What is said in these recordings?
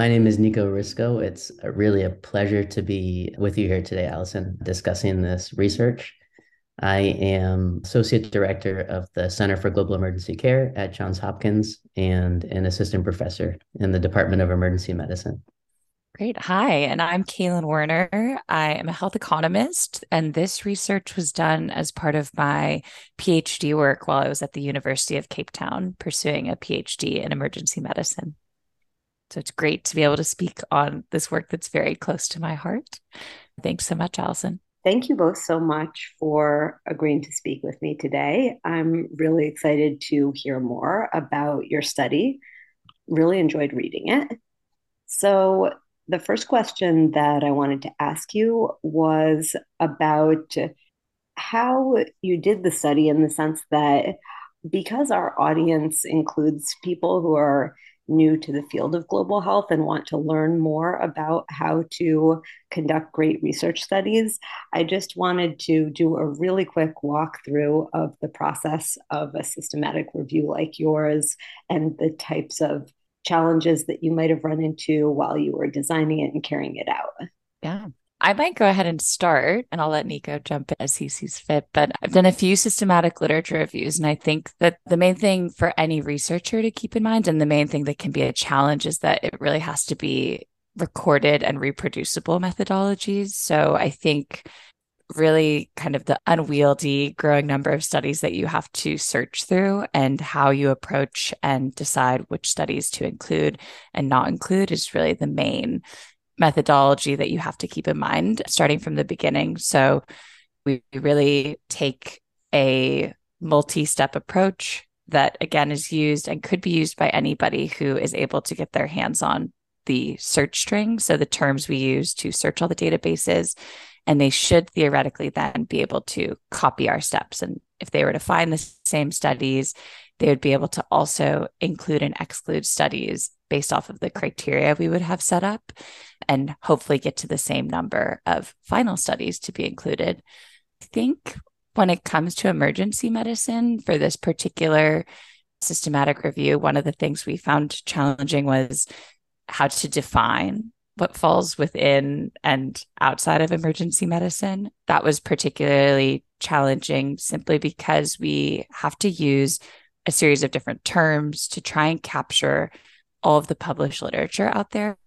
My name is Nico Risko. It's uh, really a pleasure to be with you here today, Allison, discussing this research. I am Associate Director of the Center for Global Emergency Care at Johns Hopkins and an Assistant Professor in the Department of Emergency Medicine. Great. Hi, and I'm Kalin Werner. I am a health economist, and this research was done as part of my PhD work while I was at the University of Cape Town pursuing a PhD in emergency medicine. So it's great to be able to speak on this work that's very close to my heart. Thanks so much, Allison. Thank you both so much for agreeing to speak with me today. I'm really excited to hear more about your study. Really enjoyed reading it. So, the first question that I wanted to ask you was about how you did the study in the sense that because our audience includes people who are new to the field of global health and want to learn more about how to conduct great research studies, I just wanted to do a really quick walkthrough of the process of a systematic review like yours and the types of challenges that you might have run into while you were designing it and carrying it out. Yeah. I might go ahead and start and I'll let Nico jump in as he sees fit. But I've done a few systematic literature reviews. And I think that the main thing for any researcher to keep in mind, and the main thing that can be a challenge, is that it really has to be recorded and reproducible methodologies. So I think really kind of the unwieldy growing number of studies that you have to search through and how you approach and decide which studies to include and not include is really the main methodology that you have to keep in mind starting from the beginning. So we really take a multi step approach that, again, is used and could be used by anybody who is able to get their hands on the search string. So the terms we use to search all the databases and they should theoretically then be able to copy our steps. And if they were to find the same studies, they would be able to also include and exclude studies based off of the criteria we would have set up and hopefully get to the same number of final studies to be included. I think when it comes to emergency medicine for this particular systematic review, one of the things we found challenging was how to define what falls within and outside of emergency medicine. That was particularly challenging simply because we have to use a series of different terms to try and capture all of the published literature out there.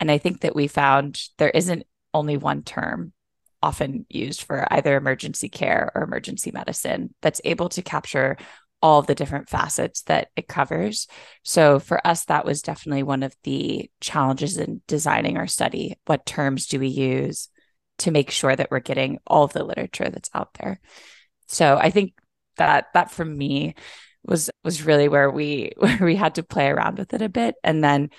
And I think that we found there isn't only one term often used for either emergency care or emergency medicine that's able to capture all the different facets that it covers. So for us, that was definitely one of the challenges in designing our study. What terms do we use to make sure that we're getting all of the literature that's out there? So I think that that for me was was really where we where we had to play around with it a bit. And then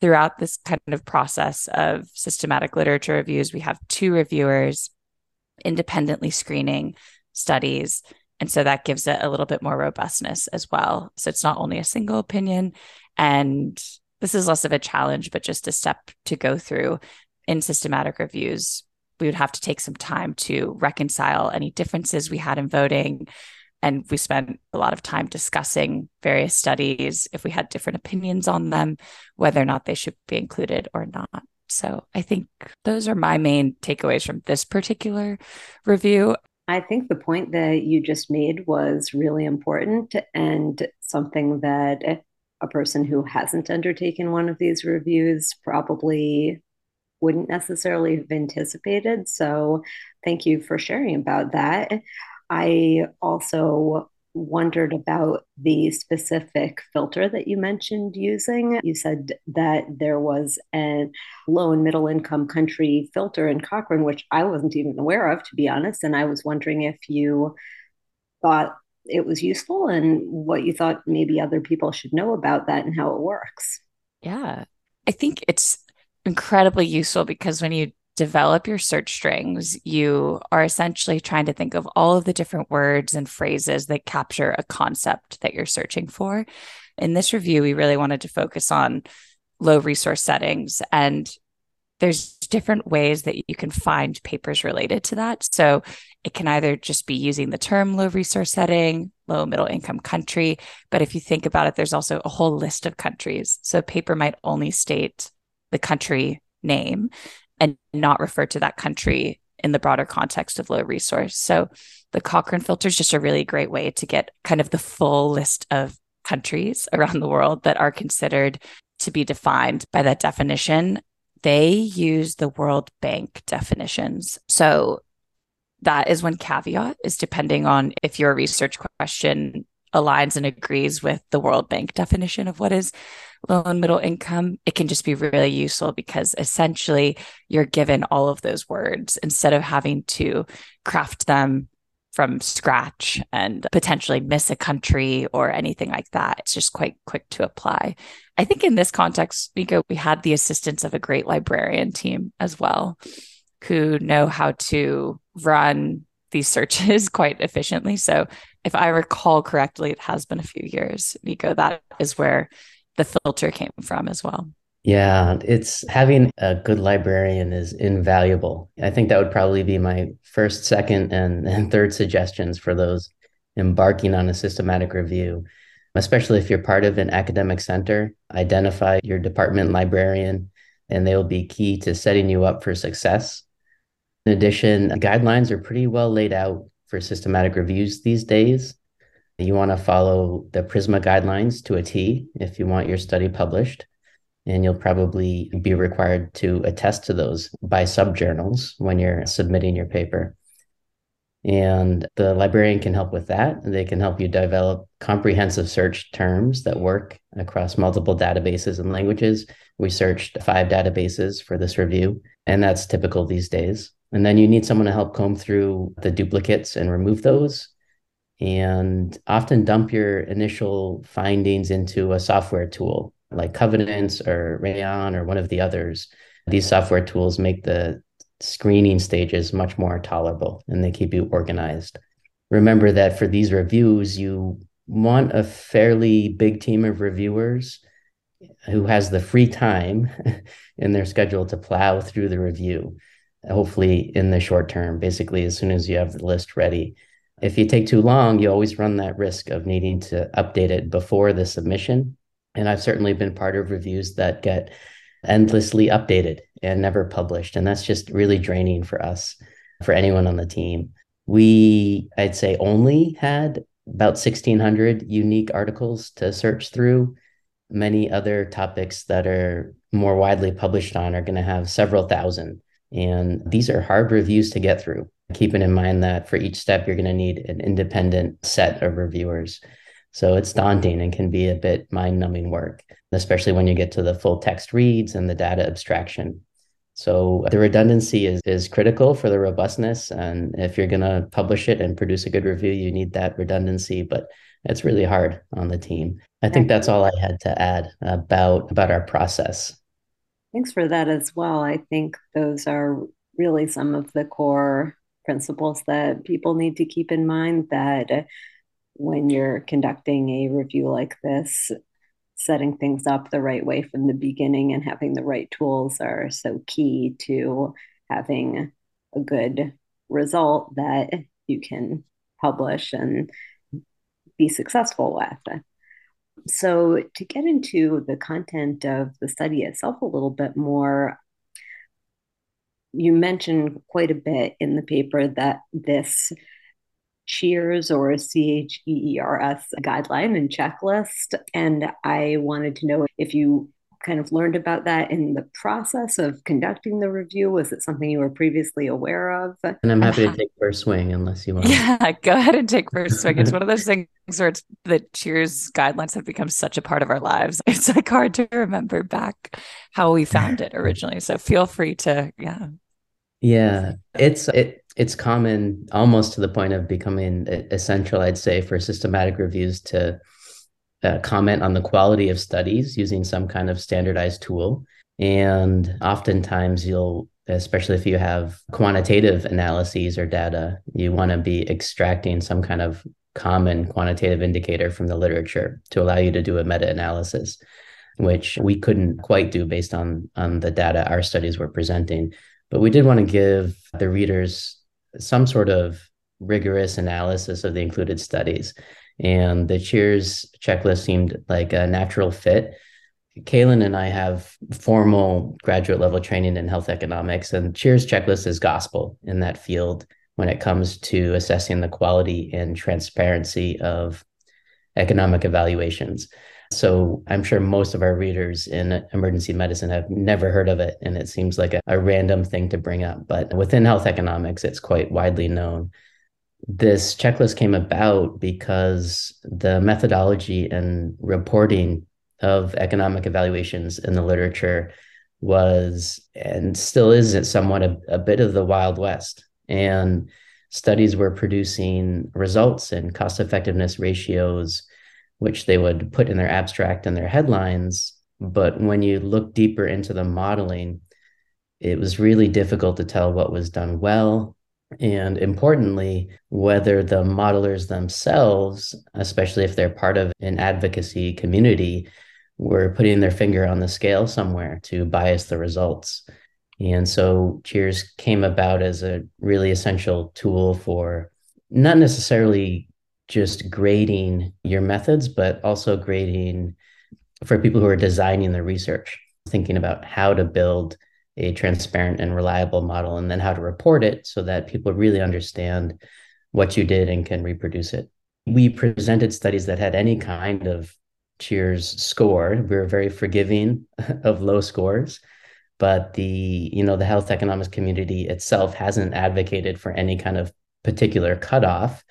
throughout this kind of process of systematic literature reviews, we have two reviewers independently screening studies and so that gives it a little bit more robustness as well. So it's not only a single opinion. And this is less of a challenge, but just a step to go through in systematic reviews. We would have to take some time to reconcile any differences we had in voting. And we spent a lot of time discussing various studies, if we had different opinions on them, whether or not they should be included or not. So I think those are my main takeaways from this particular review. I think the point that you just made was really important and something that a person who hasn't undertaken one of these reviews probably wouldn't necessarily have anticipated. So, thank you for sharing about that. I also wondered about the specific filter that you mentioned using. You said that there was a low and middle income country filter in Cochrane, which I wasn't even aware of, to be honest. And I was wondering if you thought it was useful and what you thought maybe other people should know about that and how it works. Yeah. I think it's incredibly useful because when you develop your search strings, you are essentially trying to think of all of the different words and phrases that capture a concept that you're searching for. In this review, we really wanted to focus on low resource settings and there's different ways that you can find papers related to that. So it can either just be using the term low resource setting, low middle income country. But if you think about it, there's also a whole list of countries. So a paper might only state the country name and not refer to that country in the broader context of low resource. So the Cochrane filter is just a really great way to get kind of the full list of countries around the world that are considered to be defined by that definition. They use the World Bank definitions. So that is one caveat is depending on if your research question aligns and agrees with the World Bank definition of what is low and middle income, it can just be really useful because essentially you're given all of those words instead of having to craft them from scratch and potentially miss a country or anything like that. It's just quite quick to apply. I think in this context, Nico, we had the assistance of a great librarian team as well who know how to run these searches quite efficiently. So if I recall correctly, it has been a few years, Nico. That is where the filter came from as well. Yeah, it's having a good librarian is invaluable. I think that would probably be my first, second, and, and third suggestions for those embarking on a systematic review, especially if you're part of an academic center. Identify your department librarian, and they will be key to setting you up for success. In addition, guidelines are pretty well laid out for systematic reviews these days. You want to follow the PRISMA guidelines to a T if you want your study published. And you'll probably be required to attest to those by subjournals when you're submitting your paper. And the librarian can help with that. They can help you develop comprehensive search terms that work across multiple databases and languages. We searched five databases for this review, and that's typical these days. And then you need someone to help comb through the duplicates and remove those. And often dump your initial findings into a software tool like Covidence or Rayyan or one of the others. These software tools make the screening stages much more tolerable and they keep you organized. Remember that for these reviews, you want a fairly big team of reviewers who has the free time in their schedule to plow through the review hopefully in the short term, basically as soon as you have the list ready. If you take too long, you always run that risk of needing to update it before the submission. And I've certainly been part of reviews that get endlessly updated and never published. And that's just really draining for us, for anyone on the team. We, I'd say, only had about 1,600 unique articles to search through. Many other topics that are more widely published on are going to have several thousand. And these are hard reviews to get through, keeping in mind that for each step, you're going to need an independent set of reviewers. So it's daunting and can be a bit mind numbing work, especially when you get to the full text reads and the data abstraction. So the redundancy is, is critical for the robustness. And if you're going to publish it and produce a good review, you need that redundancy, but it's really hard on the team. I think that's all I had to add about, about our process. Thanks for that as well. I think those are really some of the core principles that people need to keep in mind that when you're conducting a review like this, setting things up the right way from the beginning and having the right tools are so key to having a good result that you can publish and be successful with. So, to get into the content of the study itself a little bit more, you mentioned quite a bit in the paper that this CHEERS or C H E E R S guideline and checklist. And I wanted to know if you kind of learned about that in the process of conducting the review? Was it something you were previously aware of? And I'm happy to uh-huh. take first swing unless you want. Yeah, go ahead and take first swing. It's one of those things where it's the CHEERS guidelines have become such a part of our lives. It's like hard to remember back how we found it originally. So feel free to, yeah. Yeah, it's it it's common almost to the point of becoming essential, I'd say, for systematic reviews to uh, comment on the quality of studies using some kind of standardized tool. And oftentimes, you'll, especially if you have quantitative analyses or data, you want to be extracting some kind of common quantitative indicator from the literature to allow you to do a meta analysis, which we couldn't quite do based on, on the data our studies were presenting. But we did want to give the readers some sort of rigorous analysis of the included studies and the CHEERS checklist seemed like a natural fit Kalin and I have formal graduate level training in health economics, and Cheers checklist is gospel in that field when it comes to assessing the quality and transparency of economic evaluations. So I'm sure most of our readers in emergency medicine have never heard of it. And it seems like a, a, random thing to bring up. But within health economics, it's quite widely known. This checklist came about because the methodology and reporting of economic evaluations in the literature was and still is somewhat a, a bit of the Wild West. And studies were producing results and cost effectiveness ratios which they would put in their abstract and their headlines. But when you look deeper into the modeling, it was really difficult to tell what was done well. And importantly, whether the modelers themselves, especially if they're part of an advocacy community, were putting their finger on the scale somewhere to bias the results. And so Cheers came about as a really essential tool for not necessarily just grading your methods, but also grading for people who are designing the research, thinking about how to build a transparent and reliable model and then how to report it so that people really understand what you did and can reproduce it. We presented studies that had any kind of cheers score. We were very forgiving of low scores, but the you know the health economics community itself hasn't advocated for any kind of particular cutoff.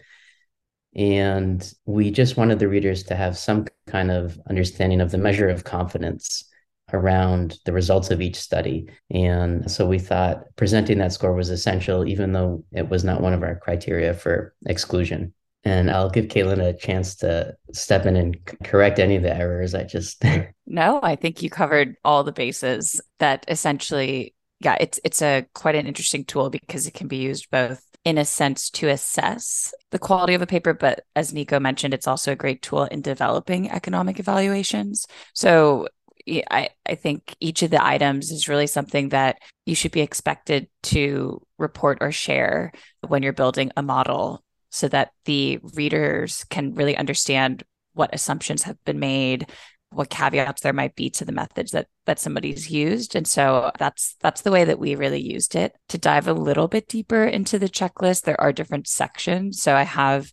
And we just wanted the readers to have some kind of understanding of the measure of confidence around the results of each study. And so we thought presenting that score was essential, even though it was not one of our criteria for exclusion. And I'll give Kalin a chance to step in and correct any of the errors. I just no, I think you covered all the bases that essentially, yeah, it's it's a quite an interesting tool because it can be used both in a sense to assess the quality of a paper but as nico mentioned it's also a great tool in developing economic evaluations so I, I think each of the items is really something that you should be expected to report or share when you're building a model so that the readers can really understand what assumptions have been made what caveats there might be to the methods that that somebody's used. And so that's that's the way that we really used it. To dive a little bit deeper into the checklist there are different sections. So i have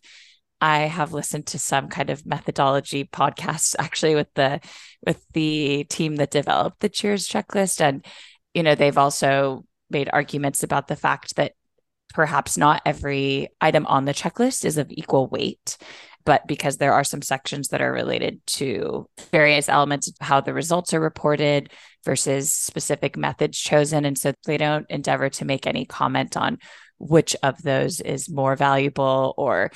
i have listened to some kind of methodology podcasts actually with the with the team that developed the cheers checklist and you know they've also made arguments about the fact that perhaps not every item on the checklist is of equal weight but because there are some sections that are related to various elements of how the results are reported versus specific methods chosen. And so they don't endeavor to make any comment on which of those is more valuable or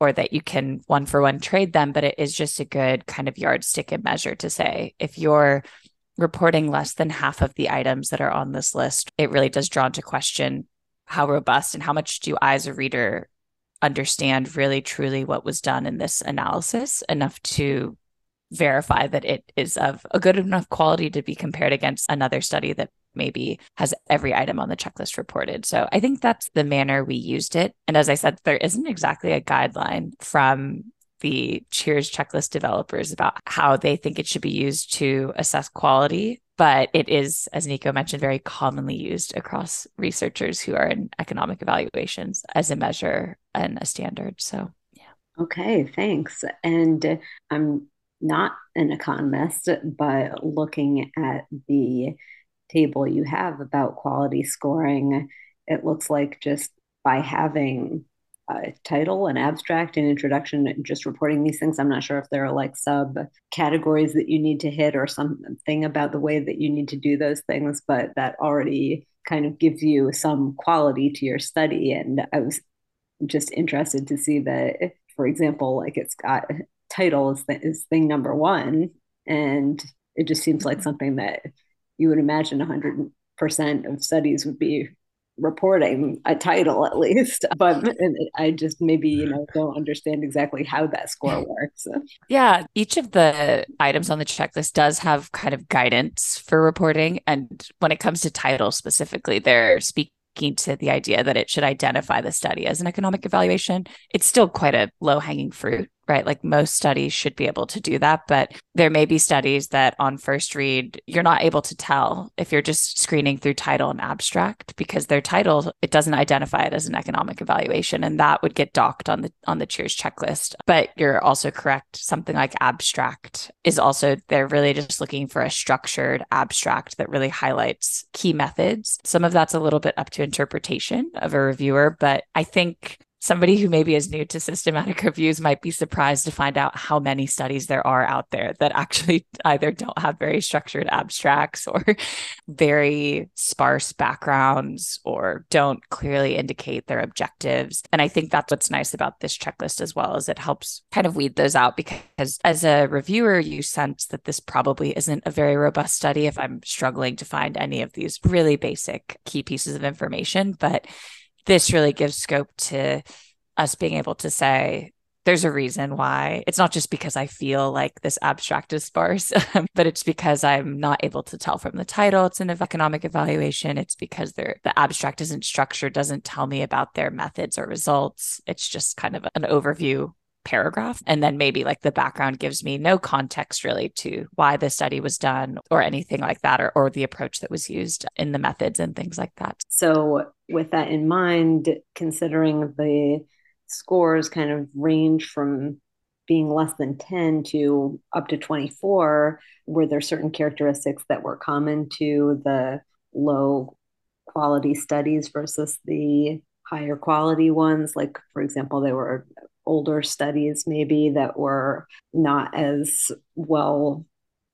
or that you can one for one trade them but it is just a good kind of yardstick and measure to say if you're reporting less than half of the items that are on this list it really does draw into question how robust and how much do I as a reader understand really truly what was done in this analysis enough to verify that it is of a good enough quality to be compared against another study that maybe has every item on the checklist reported. So I think that's the manner we used it. And as I said, there isn't exactly a guideline from the Cheers checklist developers about how they think it should be used to assess quality but it is, as Nico mentioned, very commonly used across researchers who are in economic evaluations as a measure and a standard. So, yeah. Okay, thanks. And I'm not an economist, but looking at the table you have about quality scoring, it looks like just by having a title, an abstract, an introduction, and just reporting these things. I'm not sure if there are like sub categories that you need to hit or something about the way that you need to do those things, but that already kind of gives you some quality to your study. And I was just interested to see that, for example, like it's got title is, th- is thing number one. And it just seems like mm-hmm. something that you would imagine 100% of studies would be reporting a title at least. But i just maybe you know don't understand exactly how that score works. Yeah each of the items on the checklist does have kind of guidance for reporting. And when it comes to title specifically they're speaking to the idea that it should identify the study as an economic evaluation. It's still quite a low hanging fruit right? Like most studies should be able to do that, but there may be studies that on first read, you're not able to tell if you're just screening through title and abstract because their title, it doesn't identify it as an economic evaluation. And that would get docked on the on the cheers checklist. But you're also correct. Something like abstract is also they're really just looking for a structured abstract that really highlights key methods. Some of that's a little bit up to interpretation of a reviewer, but I think somebody who maybe is new to systematic reviews might be surprised to find out how many studies there are out there that actually either don't have very structured abstracts or very sparse backgrounds or don't clearly indicate their objectives. And I think that's what's nice about this checklist as well is it helps kind of weed those out because as a reviewer you sense that this probably isn't a very robust study if I'm struggling to find any of these really basic key pieces of information, but this really gives scope to us being able to say there's a reason why it's not just because I feel like this abstract is sparse, but it's because I'm not able to tell from the title it's an economic evaluation. It's because the abstract isn't structured, doesn't tell me about their methods or results. It's just kind of an overview paragraph. And then maybe like the background gives me no context really to why the study was done or anything like that, or, or the approach that was used in the methods and things like that. So, with that in mind, considering the scores kind of range from being less than 10 to up to 24, were there certain characteristics that were common to the low quality studies versus the higher quality ones? Like, for example, they were older studies maybe that were not as well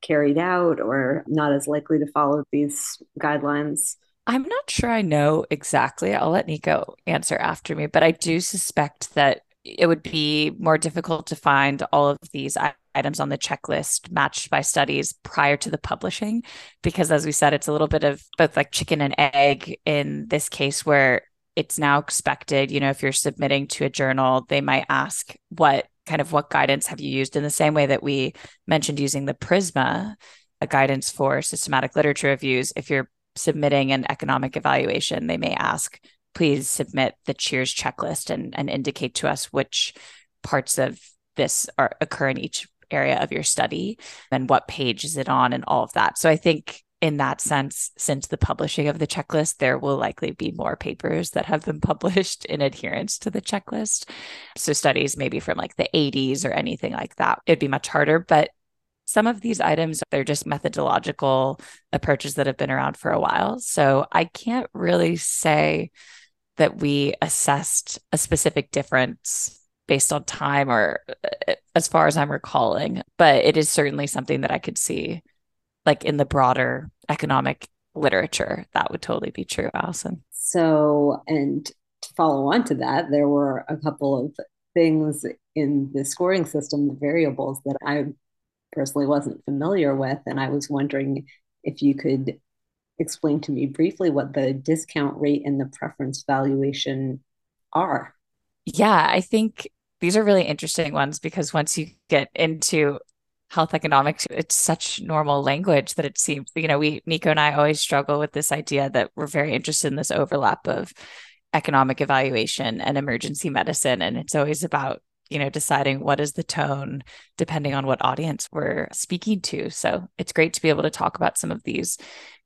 carried out or not as likely to follow these guidelines? I'm not sure I know exactly. I'll let Nico answer after me, but I do suspect that it would be more difficult to find all of these items on the checklist matched by studies prior to the publishing because as we said it's a little bit of both like chicken and egg in this case where it's now expected, you know, if you're submitting to a journal, they might ask what kind of what guidance have you used in the same way that we mentioned using the Prisma, a guidance for systematic literature reviews. If you're submitting an economic evaluation, they may ask, please submit the cheers checklist and, and indicate to us which parts of this are occur in each area of your study and what page is it on and all of that. So I think in that sense, since the publishing of the checklist, there will likely be more papers that have been published in adherence to the checklist. So, studies maybe from like the 80s or anything like that, it'd be much harder. But some of these items, they're just methodological approaches that have been around for a while. So, I can't really say that we assessed a specific difference based on time or uh, as far as I'm recalling, but it is certainly something that I could see like in the broader economic literature, that would totally be true, Allison. So, and to follow on to that, there were a couple of things in the scoring system, the variables that I personally wasn't familiar with. And I was wondering if you could explain to me briefly what the discount rate and the preference valuation are. Yeah, I think these are really interesting ones because once you get into health economics it's such normal language that it seems you know we nico and i always struggle with this idea that we're very interested in this overlap of economic evaluation and emergency medicine and it's always about you know deciding what is the tone depending on what audience we're speaking to. So it's great to be able to talk about some of these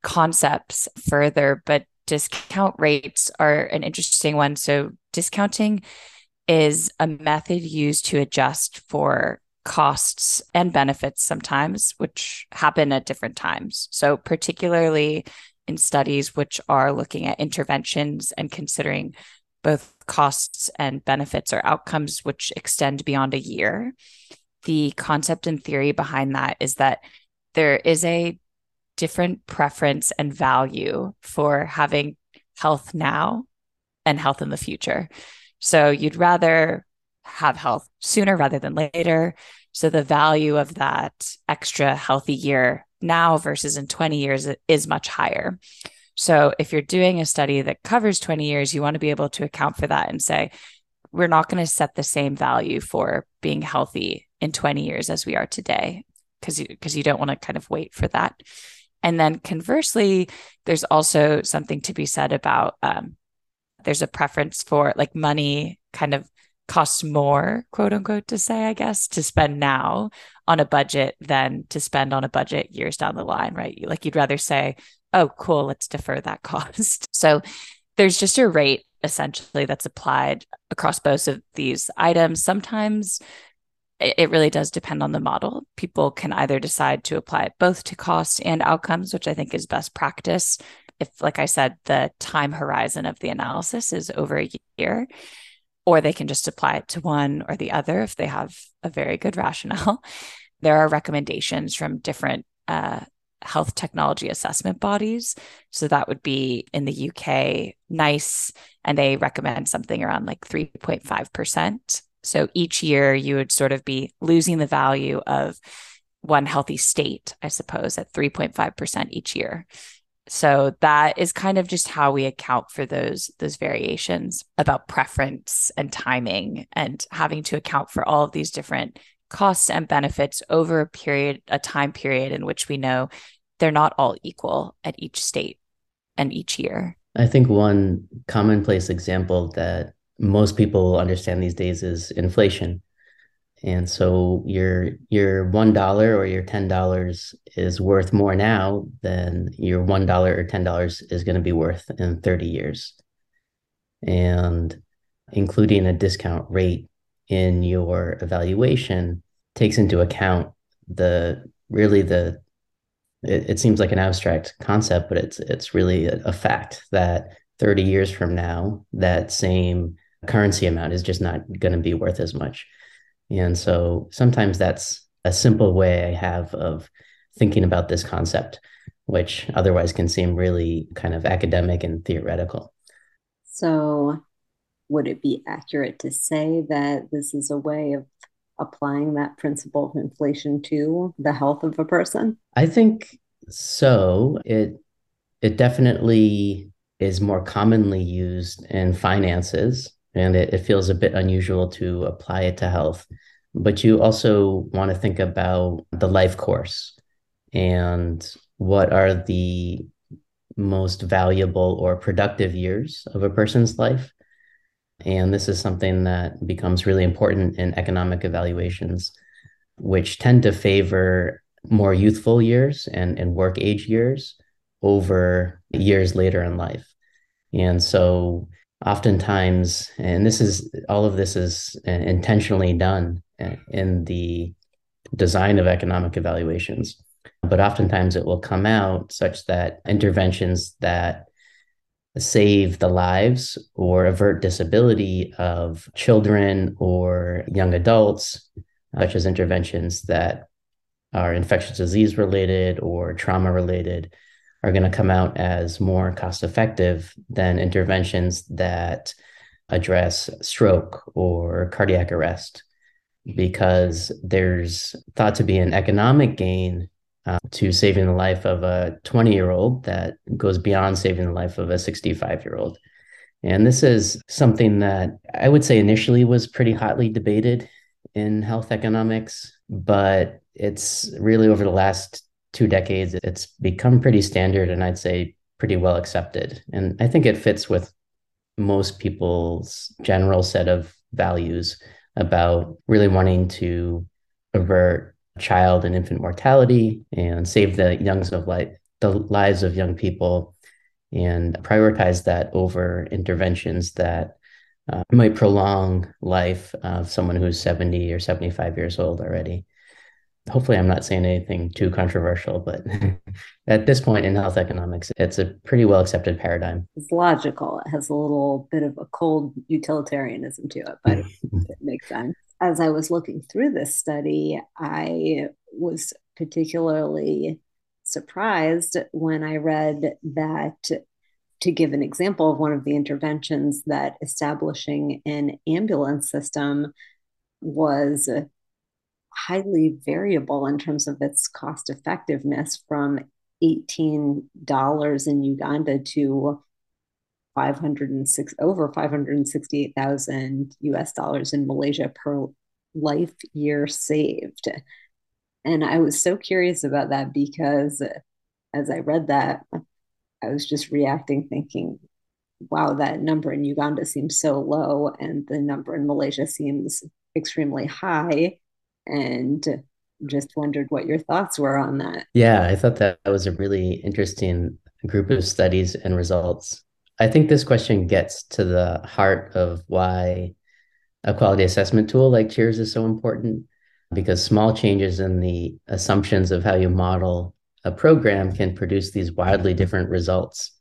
concepts further but discount rates are an interesting one. So discounting is a method used to adjust for costs and benefits sometimes, which happen at different times. So, particularly in studies which are looking at interventions and considering both costs and benefits or outcomes which extend beyond a year. The concept and theory behind that is that there is a different preference and value for having health now and health in the future. So you'd rather have health sooner rather than later. So the value of that extra healthy year now versus in 20 years is much higher. So if you're doing a study that covers 20 years, you want to be able to account for that and say, we're not going to set the same value for being healthy in 20 years as we are today because you, because you don't want to kind of wait for that. And then conversely, there's also something to be said about um, there's a preference for like money kind of costs more, quote unquote, to say, I guess, to spend now on a budget than to spend on a budget years down the line, right? Like you'd rather say, oh, cool, let's defer that cost. So there's just a rate essentially that's applied across both of these items. Sometimes it really does depend on the model. People can either decide to apply it both to cost and outcomes, which I think is best practice. If, like I said, the time horizon of the analysis is over a year, or they can just apply it to one or the other if they have a very good rationale. There are recommendations from different uh, health technology assessment bodies. So that would be in the UK, NICE, and they recommend something around like 3.5%. So each year you would sort of be losing the value of one healthy state, I suppose, at 3.5% each year. So that is kind of just how we account for those those variations about preference and timing and having to account for all of these different costs and benefits over a period a time period in which we know they're not all equal at each state and each year. I think one commonplace example that most people understand these days is inflation. And so your your one dollar or your ten dollars is worth more now than your one dollar or ten dollars is going to be worth in 30 years. And including a discount rate in your evaluation takes into account the really the it, it seems like an abstract concept, but it's it's really a, a fact that 30 years from now, that same currency amount is just not going to be worth as much. And so sometimes that's a simple way I have of thinking about this concept, which otherwise can seem really kind of academic and theoretical. So, would it be accurate to say that this is a way of applying that principle of inflation to the health of a person? I think so. It it definitely is more commonly used in finances and it, it feels a bit unusual to apply it to health. But you also want to think about the life course and what are the most valuable or productive years of a person's life. And this is something that becomes really important in economic evaluations, which tend to favor more youthful years and, and work age years over years later in life. And so oftentimes, and this is all of this is uh, intentionally done uh, in the design of economic evaluations, but oftentimes it will come out such that interventions that save the lives or avert disability of children or young adults, such as interventions that are infectious disease related or trauma related, are going to come out as more cost effective than interventions that address stroke or cardiac arrest because there's thought to be an economic gain uh, to saving the life of a 20 year old that goes beyond saving the life of a 65 year old. And this is something that I would say initially was pretty hotly debated in health economics, but it's really over the last two decades, it's become pretty standard and I'd say pretty well accepted. And I think it fits with most people's general set of values about really wanting to avert child and infant mortality and save the youngs of life the lives of young people and prioritize that over interventions that uh, might prolong life of someone who's 70 or 75 years old already hopefully I'm not saying anything too controversial, but at this point in health economics, it's a pretty well accepted paradigm. It's logical. It has a little bit of a cold utilitarianism to it, but it makes sense. As I was looking through this study, I was particularly surprised when I read that to give an example of one of the interventions that establishing an ambulance system was highly variable in terms of its cost effectiveness from $18 in Uganda to 506 over 568,000 US dollars in Malaysia per life year saved. And I was so curious about that because as I read that, I was just reacting thinking, wow, that number in Uganda seems so low, and the number in Malaysia seems extremely high. And just wondered what your thoughts were on that. Yeah, I thought that was a really interesting group of studies and results. I think this question gets to the heart of why a quality assessment tool like Cheers is so important because small changes in the assumptions of how you model a program can produce these wildly different results.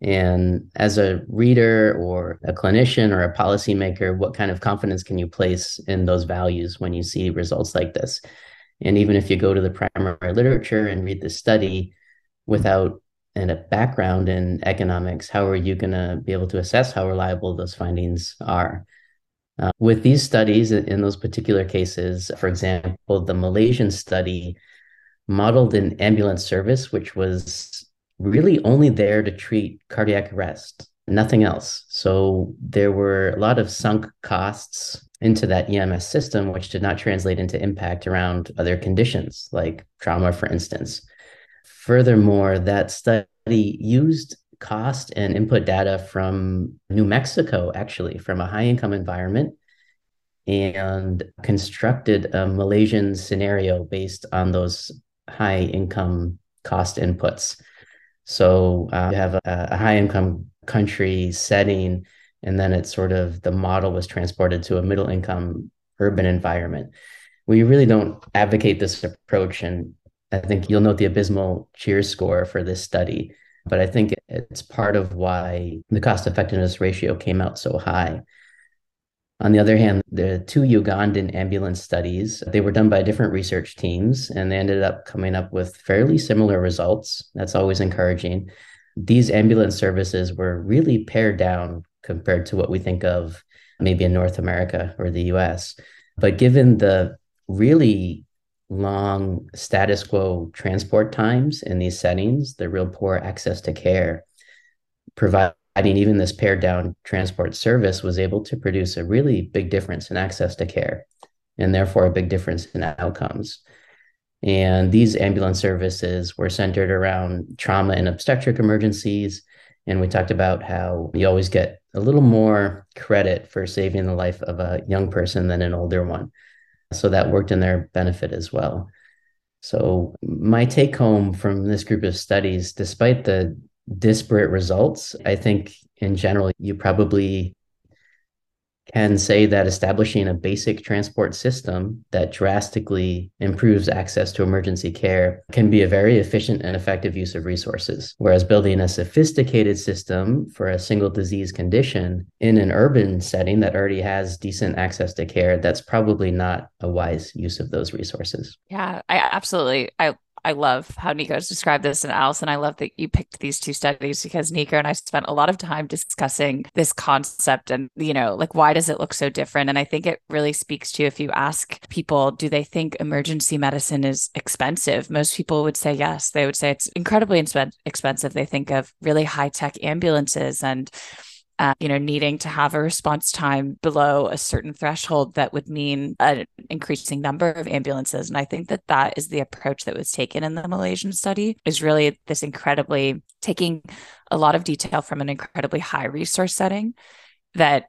And as a reader or a clinician or a policymaker, what kind of confidence can you place in those values when you see results like this? And even if you go to the primary literature and read the study without and a background in economics, how are you going to be able to assess how reliable those findings are? Uh, with these studies, in those particular cases, for example, the Malaysian study modeled an ambulance service, which was really only there to treat cardiac arrest, nothing else. So there were a lot of sunk costs into that EMS system, which did not translate into impact around other conditions like trauma, for instance. Furthermore, that study used cost and input data from New Mexico, actually, from a high income environment, and constructed a Malaysian scenario based on those high income cost inputs. So uh, you have a, a high income country setting, and then it's sort of the model was transported to a middle income urban environment. We really don't advocate this approach, and I think you'll note the abysmal cheers score for this study but I think it's part of why the cost effectiveness ratio came out so high. On the other hand, the two Ugandan ambulance studies, they were done by different research teams and they ended up coming up with fairly similar results. That's always encouraging. These ambulance services were really pared down compared to what we think of maybe in North America or the US. But given the really long status quo transport times in these settings, the real poor access to care, providing even this pared down transport service was able to produce a really big difference in access to care and therefore a big difference in outcomes. And these ambulance services were centered around trauma and obstetric emergencies. And we talked about how you always get a little more credit for saving the life of a young person than an older one. So that worked in their benefit as well. So, my take home from this group of studies, despite the disparate results, I think in general, you probably can say that establishing a basic transport system that drastically improves access to emergency care can be a very efficient and effective use of resources. Whereas building a sophisticated system for a single disease condition in an urban setting that already has decent access to care, that's probably not a wise use of those resources. Yeah, I absolutely I I love how Nico has described this. And Allison, I love that you picked these two studies because Nico and I spent a lot of time discussing this concept and, you know, like why does it look so different? And I think it really speaks to if you ask people, do they think emergency medicine is expensive? Most people would say yes. They would say it's incredibly expensive. They think of really high tech ambulances and uh, you know, needing to have a response time below a certain threshold that would mean an increasing number of ambulances. And I think that that is the approach that was taken in the Malaysian study is really this incredibly taking a lot of detail from an incredibly high resource setting that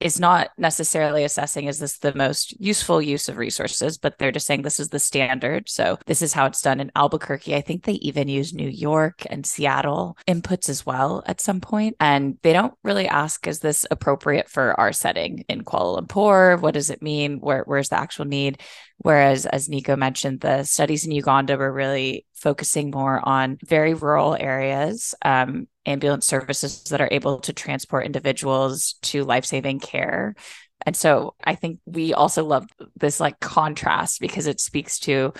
is not necessarily assessing is this the most useful use of resources, but they're just saying this is the standard. So this is how it's done in Albuquerque. I think they even use New York and Seattle inputs as well at some point. And they don't really ask, is this appropriate for our setting in Kuala Lumpur? What does it mean? Where, where's the actual need? Whereas, as Nico mentioned, the studies in Uganda were really focusing more on very rural areas, um, ambulance services that are able to transport individuals to life saving care. And so I think we also love this like contrast because it speaks to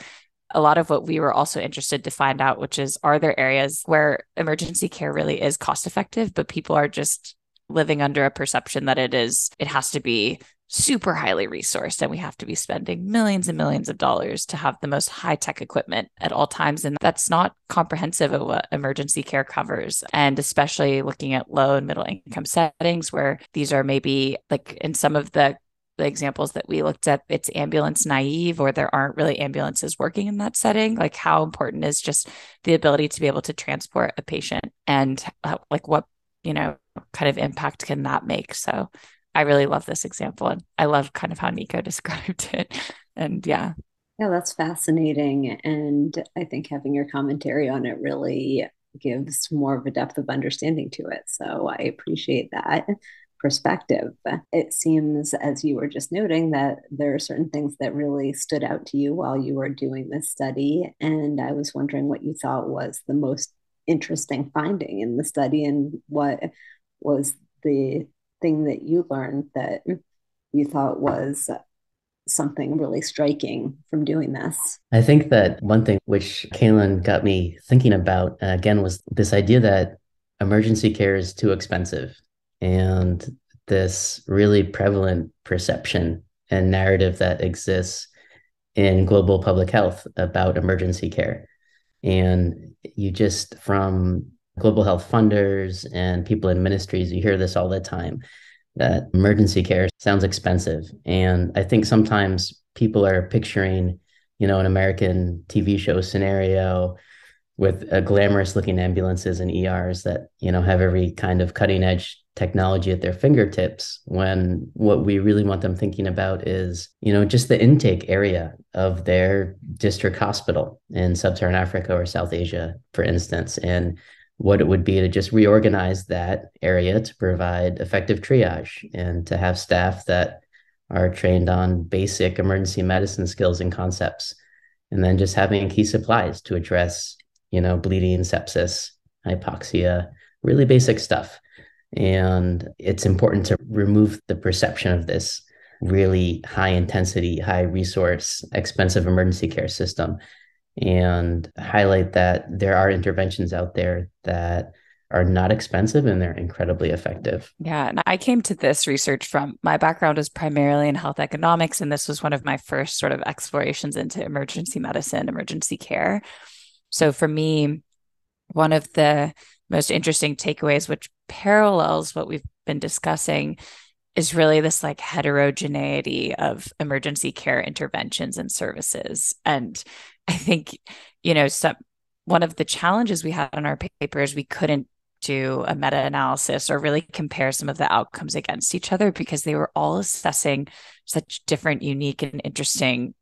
a lot of what we were also interested to find out, which is are there areas where emergency care really is cost effective, but people are just living under a perception that it is, it has to be super highly resourced and we have to be spending millions and millions of dollars to have the most high tech equipment at all times. And that's not comprehensive of what emergency care covers. And especially looking at low and middle income settings where these are maybe like in some of the the examples that we looked at it's ambulance naive or there aren't really ambulances working in that setting. Like how important is just the ability to be able to transport a patient and uh, like what you know kind of impact can that make? So I really love this example. And I love kind of how Nico described it. And yeah. Yeah, that's fascinating. And I think having your commentary on it really gives more of a depth of understanding to it. So I appreciate that perspective. It seems, as you were just noting, that there are certain things that really stood out to you while you were doing this study. And I was wondering what you thought was the most interesting finding in the study and what was the thing that you learned that you thought was something really striking from doing this? I think that one thing which Kalin got me thinking about uh, again was this idea that emergency care is too expensive and this really prevalent perception and narrative that exists in global public health about emergency care. And you just, from global health funders and people in ministries, you hear this all the time that emergency care sounds expensive. And I think sometimes people are picturing, you know, an American TV show scenario with glamorous looking ambulances and ERs that, you know, have every kind of cutting edge technology at their fingertips when what we really want them thinking about is you know just the intake area of their district hospital in sub-saharan africa or south asia for instance and what it would be to just reorganize that area to provide effective triage and to have staff that are trained on basic emergency medicine skills and concepts. And then just having key supplies to address you know bleeding sepsis hypoxia really basic stuff. And it's important to remove the perception of this really high intensity, high resource, expensive emergency care system and highlight that there are interventions out there that are not expensive and they're incredibly effective. Yeah. And I came to this research from my background is primarily in health economics. And this was one of my first sort of explorations into emergency medicine, emergency care. So for me, one of the most interesting takeaways, which parallels what we've been discussing, is really this like heterogeneity of emergency care interventions and services. And I think, you know, some one of the challenges we had on our paper is we couldn't do a meta analysis or really compare some of the outcomes against each other because they were all assessing such different, unique, and interesting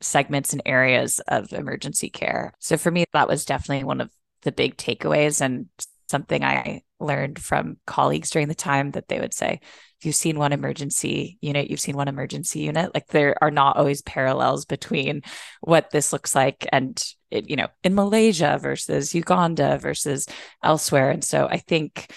segments and areas of emergency care. So for me, that was definitely one of the big takeaways and something I learned from colleagues during the time that they would say, you've seen one emergency unit, you've seen one emergency unit. Like there are not always parallels between what this looks like and it, you know, in Malaysia versus Uganda versus elsewhere. And so I think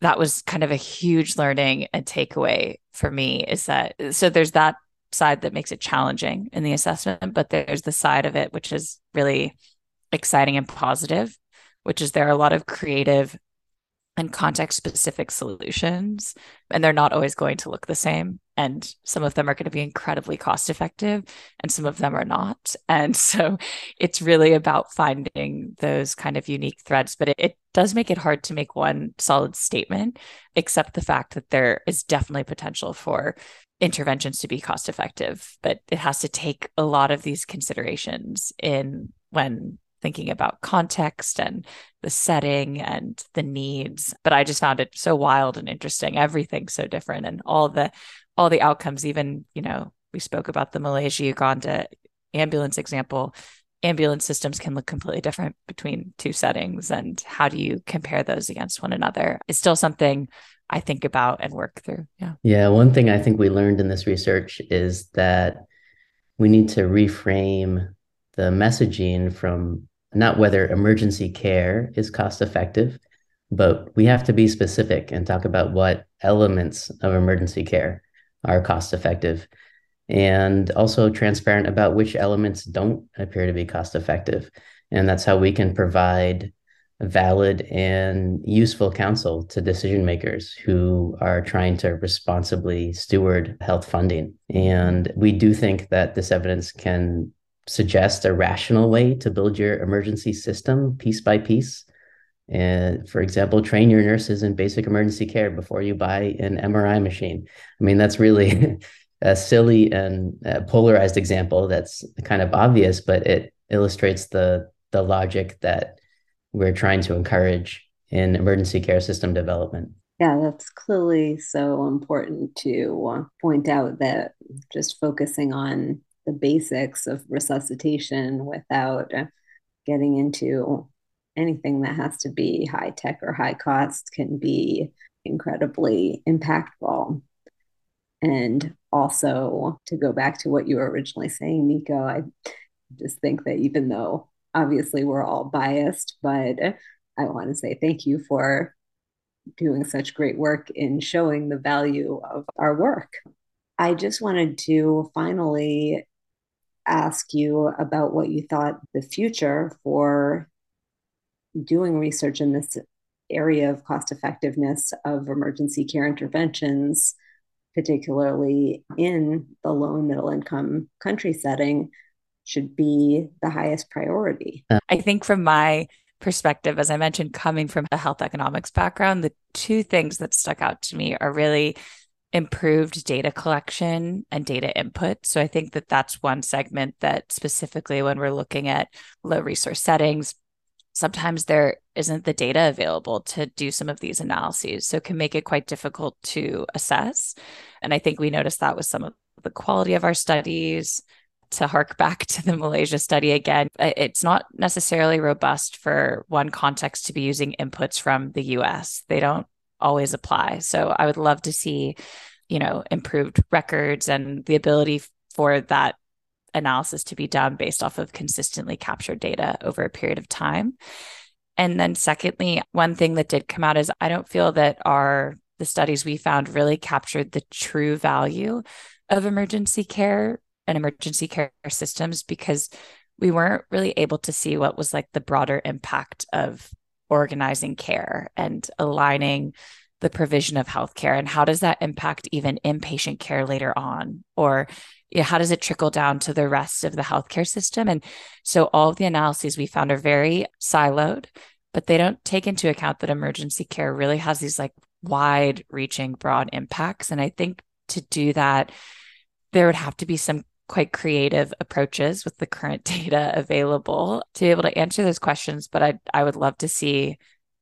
that was kind of a huge learning and takeaway for me is that so there's that side that makes it challenging in the assessment, but there's the side of it which is really exciting and positive which is there are a lot of creative and context specific solutions and they're not always going to look the same. And some of them are going to be incredibly cost effective and some of them are not. And so it's really about finding those kind of unique threads but it, it does make it hard to make one solid statement except the fact that there is definitely potential for interventions to be cost effective. But it has to take a lot of these considerations in when thinking about context and the setting and the needs but i just found it so wild and interesting. Everything's so different and all the all the outcomes even you know we spoke about the malaysia uganda ambulance example. Ambulance systems can look completely different between two settings and how do you compare those against one another? Is still something i think about and work through. Yeah. Yeah. One thing i think we learned in this research is that we need to reframe the messaging from not whether emergency care is cost effective, but we have to be specific and talk about what elements of emergency care are cost effective and also transparent about which elements don't appear to be cost effective. And that's how we can provide valid and useful counsel to decision makers who are trying to responsibly steward health funding. And we do think that this evidence can suggest a rational way to build your emergency system piece by piece. And for example, train your nurses in basic emergency care before you buy an MRI machine. I mean, that's really a silly and polarized example that's kind of obvious, but it illustrates the the logic that we're trying to encourage in emergency care system development. Yeah, that's clearly so important to uh, point out that just focusing on the basics of resuscitation without getting into anything that has to be high tech or high cost can be incredibly impactful. And also, to go back to what you were originally saying, Nico, I just think that even though obviously we're all biased, but I want to say thank you for doing such great work in showing the value of our work. I just wanted to finally ask you about what you thought the future for doing research in this area of cost effectiveness of emergency care interventions, particularly in the low and middle income country setting, should be the highest priority. I think from my perspective, as I mentioned, coming from a health economics background, the two things that stuck out to me are really improved data collection and data input. So I think that that's one segment that specifically when we're looking at low resource settings, sometimes there isn't the data available to do some of these analyses. So it can make it quite difficult to assess. And I think we noticed that with some of the quality of our studies, to hark back to the Malaysia study again, it's not necessarily robust for one context to be using inputs from the US. They don't always apply. So I would love to see, you know, improved records and the ability for that analysis to be done based off of consistently captured data over a period of time. And then secondly, one thing that did come out is I don't feel that our the studies we found really captured the true value of emergency care and emergency care systems because we weren't really able to see what was like the broader impact of organizing care and aligning the provision of healthcare and how does that impact even inpatient care later on? Or you know, how does it trickle down to the rest of the healthcare system? And so all of the analyses we found are very siloed but they don't take into account that emergency care really has these like wide reaching broad impacts. And i think to do that there would have to be some quite creative approaches with the current data available to be able to answer those questions. But I I would love to see,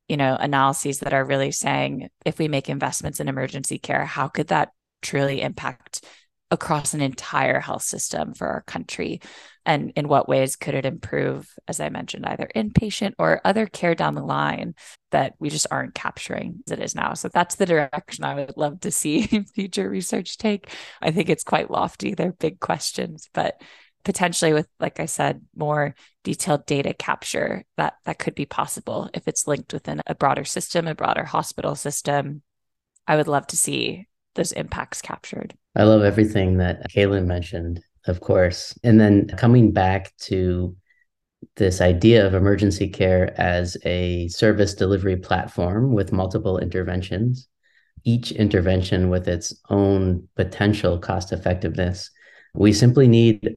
you know, analyses that are really saying if we make investments in emergency care, how could that truly impact across an entire health system for our country? And in what ways could it improve, as I mentioned, either inpatient or other care down the line that we just aren't capturing as it is now? So that's the direction I would love to see future research take. I think it's quite lofty. They're big questions, but potentially with like i said more detailed data capture that that could be possible if it's linked within a broader system a broader hospital system i would love to see those impacts captured I love everything that Kalin mentioned, of course. And then coming back to this idea of emergency care as a service delivery platform with multiple interventions, each intervention with its own potential cost effectiveness. We simply need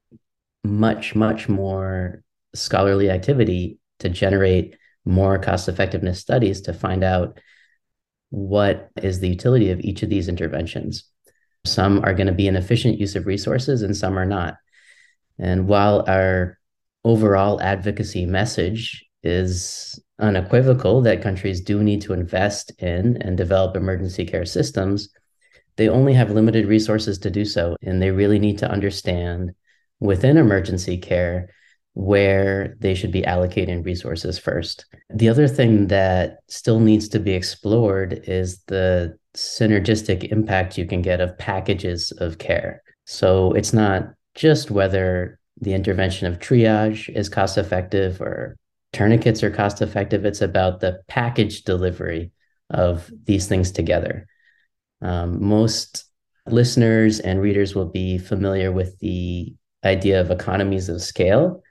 much, much more scholarly activity to generate more cost effectiveness studies to find out what is the utility of each of these interventions. Some are going to be an efficient use of resources and some are not. And while our overall advocacy message is unequivocal that countries do need to invest in and develop emergency care systems, they only have limited resources to do so. And they really need to understand within emergency care where they should be allocating resources first. The other thing that still needs to be explored is the synergistic impact you can get of packages of care. So it's not just whether the intervention of triage is cost effective or tourniquets are cost effective. It's about the package delivery of these things together. Um, most listeners and readers will be familiar with the idea of economies of scale,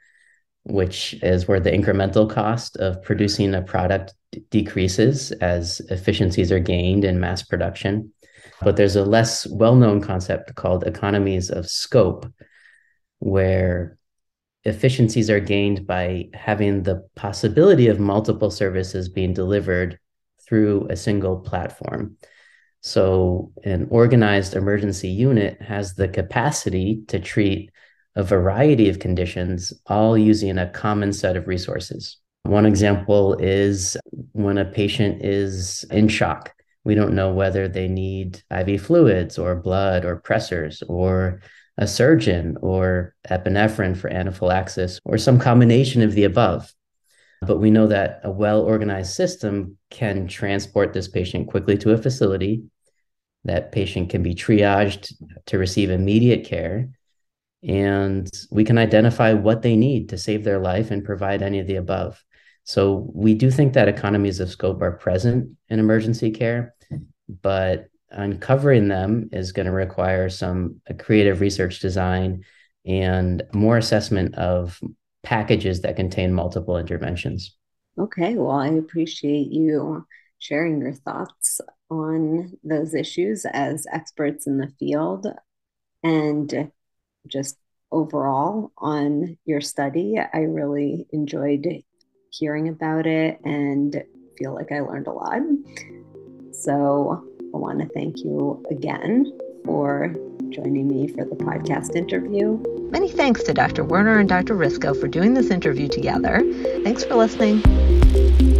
which is where the incremental cost of producing a product decreases as efficiencies are gained in mass production. But there's a less well known concept called economies of scope, where efficiencies are gained by having the possibility of multiple services being delivered through a single platform. So, an organized emergency unit has the capacity to treat a variety of conditions, all using a common set of resources. One example is when a patient is in shock We don't know whether they need IV fluids or blood or pressors or a surgeon or epinephrine for anaphylaxis or some combination of the above. But we know that a well organized system can transport this patient quickly to a facility. That patient can be triaged to receive immediate care. And we can identify what they need to save their life and provide any of the above. So we do think that economies of scope are present in emergency care, but uncovering them is going to require some uh, creative research design and more assessment of packages that contain multiple interventions. Okay, well, I appreciate you sharing your thoughts on those issues as experts in the field and just overall on your study. I really enjoyed hearing about it and feel like I learned a lot. So I want to thank you again for joining me for the podcast interview. Many thanks to Dr. Werner and Dr. Risko for doing this interview together. Thanks for listening.